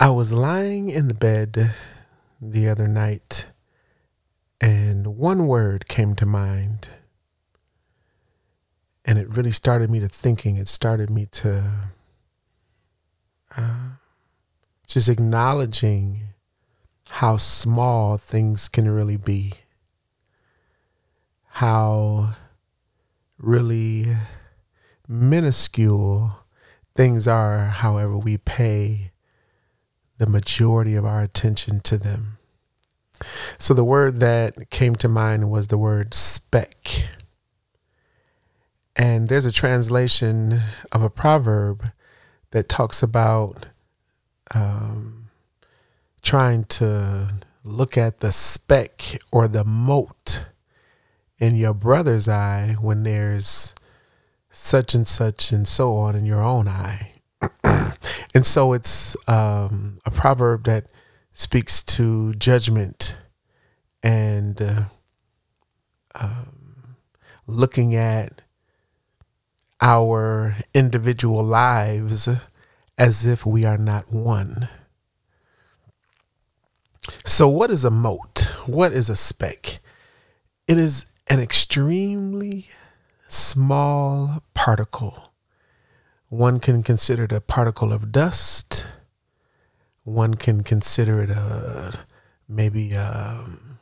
I was lying in the bed the other night and one word came to mind. And it really started me to thinking. It started me to uh, just acknowledging how small things can really be. How really minuscule things are, however, we pay the majority of our attention to them. So the word that came to mind was the word speck. And there's a translation of a proverb that talks about um, trying to look at the speck or the mote in your brother's eye when there's such and such and so on in your own eye. And so it's um, a proverb that speaks to judgment and uh, um, looking at our individual lives as if we are not one. So, what is a mote? What is a speck? It is an extremely small particle one can consider it a particle of dust. One can consider it a maybe a, um,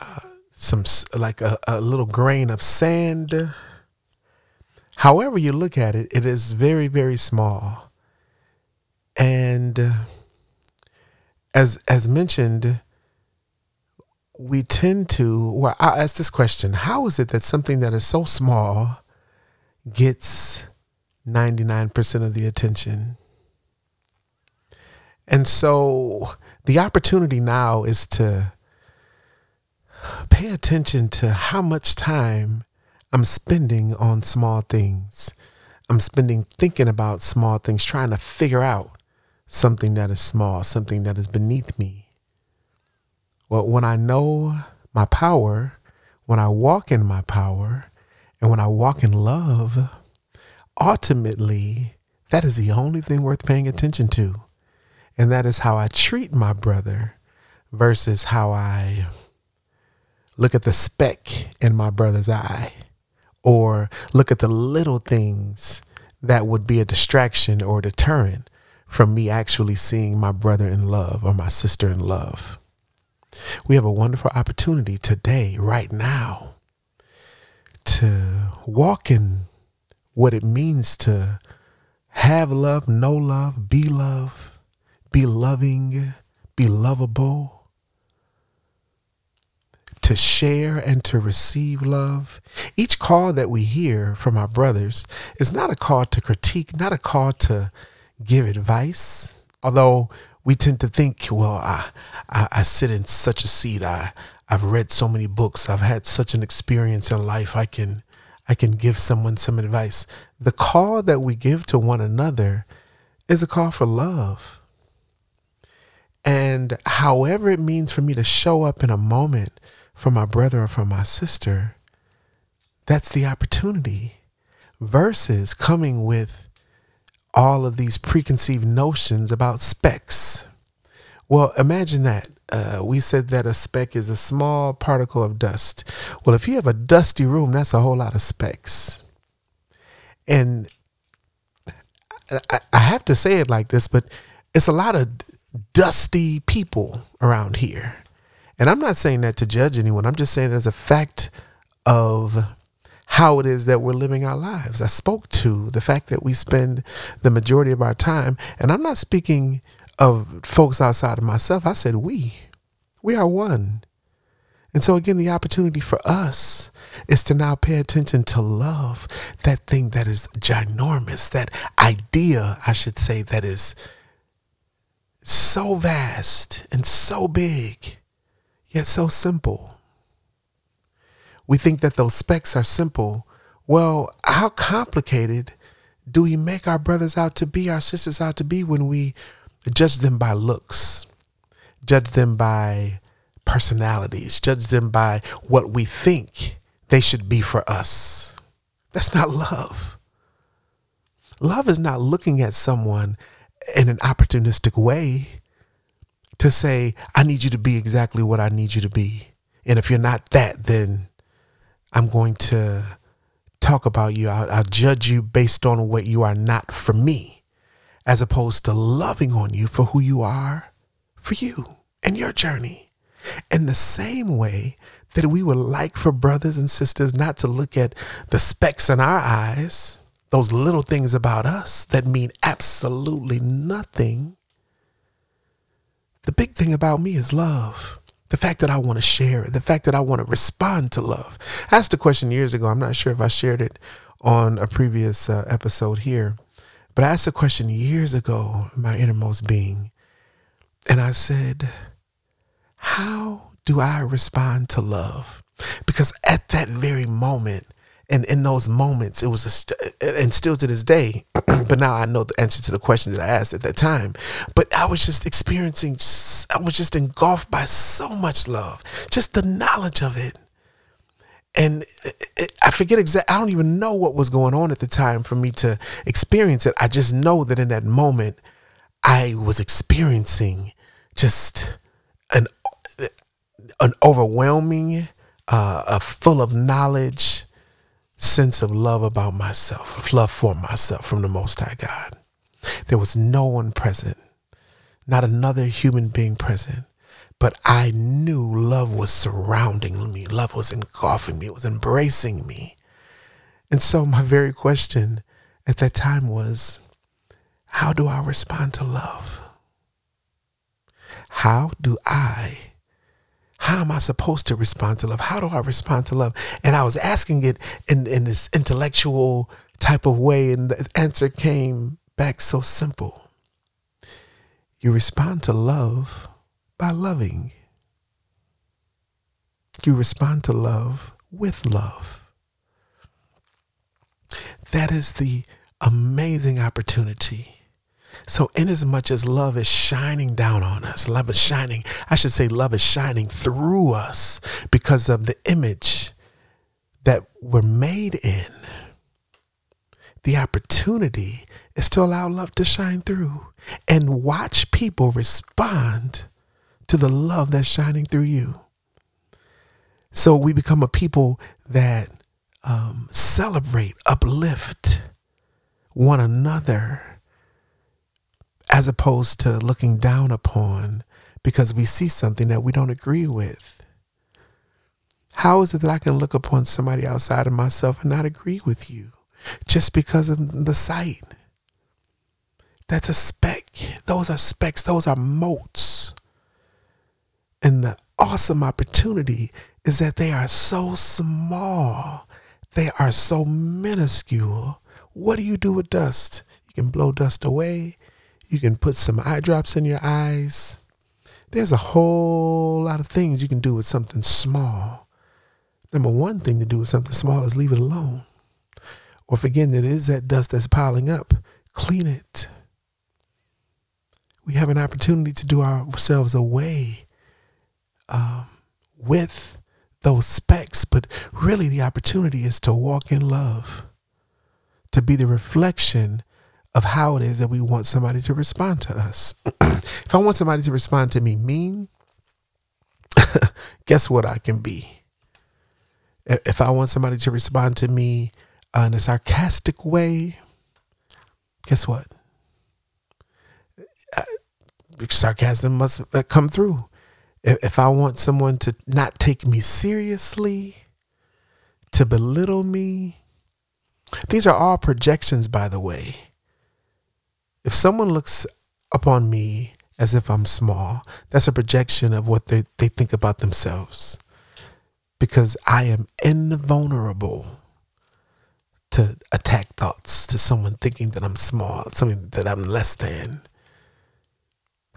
uh, some like a, a little grain of sand. However you look at it, it is very very small. And uh, as as mentioned, we tend to. Well, i ask this question: How is it that something that is so small gets 99% of the attention. And so the opportunity now is to pay attention to how much time I'm spending on small things. I'm spending thinking about small things, trying to figure out something that is small, something that is beneath me. Well, when I know my power, when I walk in my power, and when I walk in love, ultimately, that is the only thing worth paying attention to. And that is how I treat my brother versus how I look at the speck in my brother's eye or look at the little things that would be a distraction or a deterrent from me actually seeing my brother in love or my sister in love. We have a wonderful opportunity today, right now, to walk in what it means to have love, know love, be love, be loving, be lovable, to share and to receive love. Each call that we hear from our brothers is not a call to critique, not a call to give advice, although we tend to think, well, I, I, I sit in such a seat. I, I've read so many books. I've had such an experience in life. I can I can give someone some advice. The call that we give to one another is a call for love. And however it means for me to show up in a moment for my brother or for my sister, that's the opportunity versus coming with all of these preconceived notions about specks. Well, imagine that uh, we said that a speck is a small particle of dust. Well, if you have a dusty room, that's a whole lot of specks. And I, I have to say it like this, but it's a lot of dusty people around here. And I'm not saying that to judge anyone. I'm just saying as a fact of how it is that we're living our lives. I spoke to the fact that we spend the majority of our time, and I'm not speaking of folks outside of myself. I said we. We are one. And so, again, the opportunity for us is to now pay attention to love, that thing that is ginormous, that idea, I should say, that is so vast and so big, yet so simple. We think that those specks are simple. Well, how complicated do we make our brothers out to be, our sisters out to be, when we judge them by looks, judge them by personalities, judge them by what we think they should be for us. That's not love. Love is not looking at someone in an opportunistic way to say, I need you to be exactly what I need you to be. And if you're not that, then I'm going to talk about you. I'll, I'll judge you based on what you are not for me, as opposed to loving on you for who you are for you and your journey. In the same way that we would like for brothers and sisters not to look at the specks in our eyes, those little things about us that mean absolutely nothing. The big thing about me is love. The fact that I want to share it, the fact that I want to respond to love. I asked a question years ago. I'm not sure if I shared it on a previous uh, episode here, but I asked a question years ago, my innermost being, and I said, How do I respond to love? Because at that very moment, and in those moments, it was a st- and still to this day. but now I know the answer to the question that I asked at that time. But I was just experiencing. I was just engulfed by so much love, just the knowledge of it. And I forget exactly. I don't even know what was going on at the time for me to experience it. I just know that in that moment, I was experiencing just an an overwhelming, uh, a full of knowledge sense of love about myself, love for myself from the Most High God. There was no one present, not another human being present, but I knew love was surrounding me, love was engulfing me, it was embracing me. And so, my very question at that time was how do I respond to love? How do I how am I supposed to respond to love? How do I respond to love? And I was asking it in, in this intellectual type of way, and the answer came back so simple. You respond to love by loving. You respond to love with love. That is the amazing opportunity so, inasmuch as love is shining down on us, love is shining, I should say, love is shining through us because of the image that we're made in. The opportunity is to allow love to shine through and watch people respond to the love that's shining through you. So we become a people that um, celebrate, uplift one another as opposed to looking down upon because we see something that we don't agree with. How is it that I can look upon somebody outside of myself and not agree with you just because of the sight? That's a speck. Those are specks. Those are motes. And the awesome opportunity is that they are so small. They are so minuscule. What do you do with dust? You can blow dust away. You can put some eye drops in your eyes. There's a whole lot of things you can do with something small. Number one thing to do with something small is leave it alone. Or if again it is that dust that's piling up, clean it. We have an opportunity to do ourselves away um, with those specks, but really the opportunity is to walk in love, to be the reflection of how it is that we want somebody to respond to us. if I want somebody to respond to me mean, guess what I can be? If I want somebody to respond to me uh, in a sarcastic way, guess what? Uh, sarcasm must uh, come through. If I want someone to not take me seriously, to belittle me, these are all projections, by the way. If someone looks upon me as if I'm small, that's a projection of what they, they think about themselves. Because I am invulnerable to attack thoughts, to someone thinking that I'm small, something that I'm less than.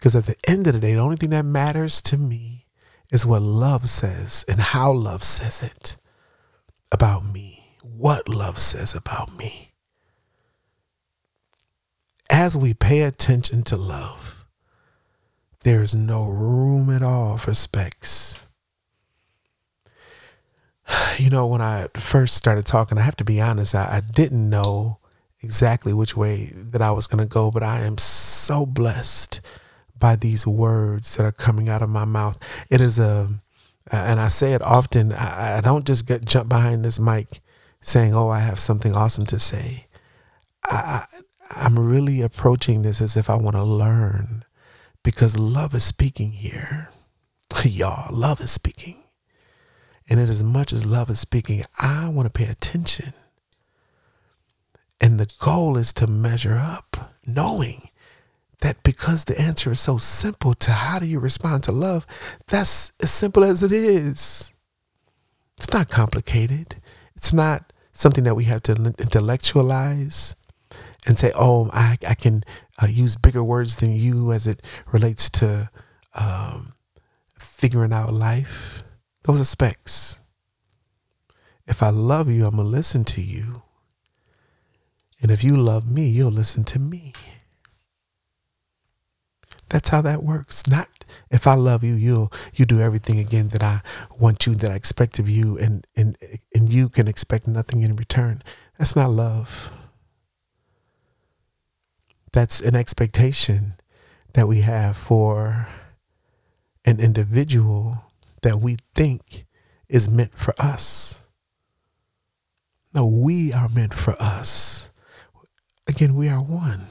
Because at the end of the day, the only thing that matters to me is what love says and how love says it about me, what love says about me as we pay attention to love, there's no room at all for specks. You know, when I first started talking, I have to be honest, I, I didn't know exactly which way that I was going to go, but I am so blessed by these words that are coming out of my mouth. It is a, and I say it often. I, I don't just get jump behind this mic saying, "Oh, I have something awesome to say." I, I I'm really approaching this as if I want to learn, because love is speaking here. Y'all, love is speaking. And as much as love is speaking, I want to pay attention. And the goal is to measure up, knowing that because the answer is so simple to how do you respond to love, that's as simple as it is. It's not complicated. It's not something that we have to intellectualize and say, oh, I, I can uh, use bigger words than you as it relates to um, figuring out life. Those are specks. If I love you, I'm going to listen to you. And if you love me, you'll listen to me. That's how that works. Not if I love you, you'll you do everything again that I want you, that I expect of you, and and and you can expect nothing in return. That's not love. That's an expectation that we have for an individual that we think is meant for us. No, we are meant for us. Again, we are one.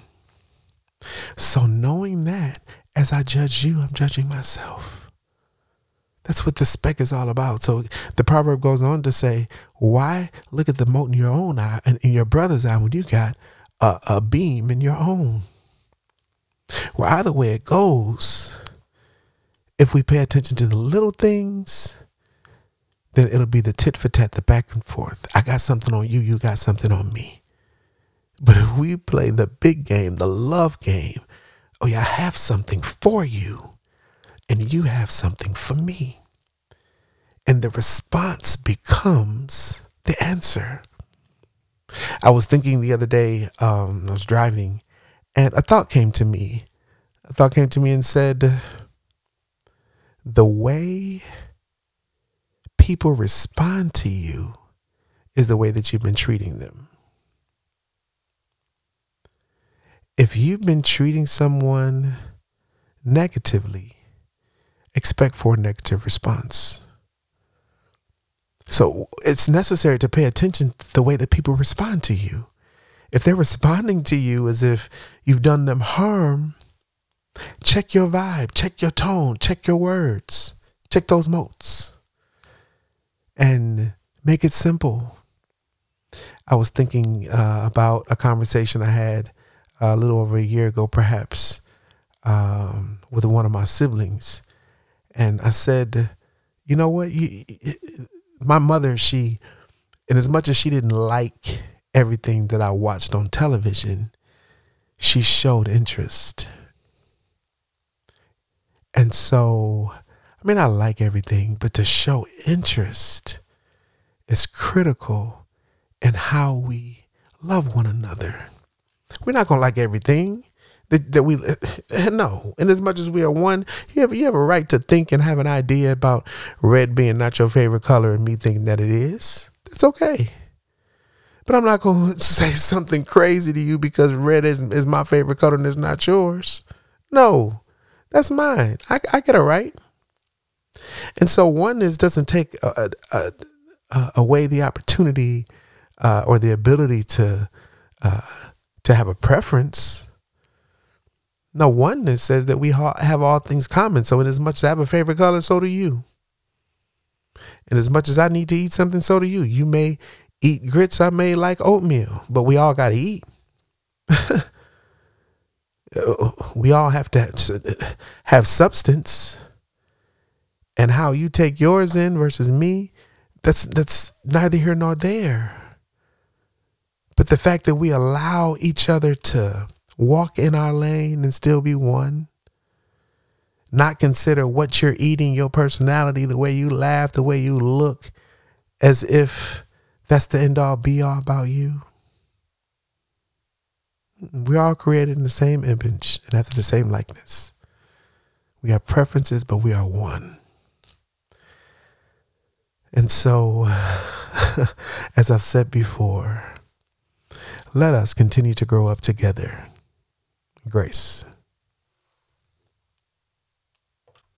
So, knowing that, as I judge you, I'm judging myself. That's what the speck is all about. So, the proverb goes on to say, Why look at the mote in your own eye and in your brother's eye when you got a, a beam in your own? Well, either way it goes, if we pay attention to the little things, then it'll be the tit for tat, the back and forth. I got something on you, you got something on me. But if we play the big game, the love game, oh, yeah, I have something for you, and you have something for me. And the response becomes the answer. I was thinking the other day, um, I was driving, and a thought came to me. A thought came to me and said, The way people respond to you is the way that you've been treating them. If you've been treating someone negatively, expect for a negative response. So it's necessary to pay attention to the way that people respond to you. If they're responding to you as if you've done them harm, check your vibe, check your tone, check your words, check those motes, and make it simple. I was thinking uh, about a conversation I had a little over a year ago, perhaps, um, with one of my siblings, and I said, "You know what? You, my mother, she, and as much as she didn't like everything that I watched on television, she showed interest." And so, I mean, I like everything, but to show interest is critical in how we love one another. We're not gonna like everything that, that we no. And as much as we are one, you have you have a right to think and have an idea about red being not your favorite color and me thinking that it is. That's okay. But I'm not gonna say something crazy to you because red is is my favorite color and it's not yours. No, that's mine. I I get a right. And so oneness doesn't take a, a, a, away the opportunity uh, or the ability to uh, to have a preference. No, oneness says that we have all things common. So, in as much as I have a favorite color, so do you. And as much as I need to eat something, so do you. You may eat grits, I may like oatmeal, but we all got to eat. we all have to have substance. And how you take yours in versus me, that's that's neither here nor there. But the fact that we allow each other to walk in our lane and still be one, not consider what you're eating, your personality, the way you laugh, the way you look, as if that's the end all be all about you. We're all created in the same image and after the same likeness. We have preferences, but we are one. And so, as I've said before, let us continue to grow up together. Grace.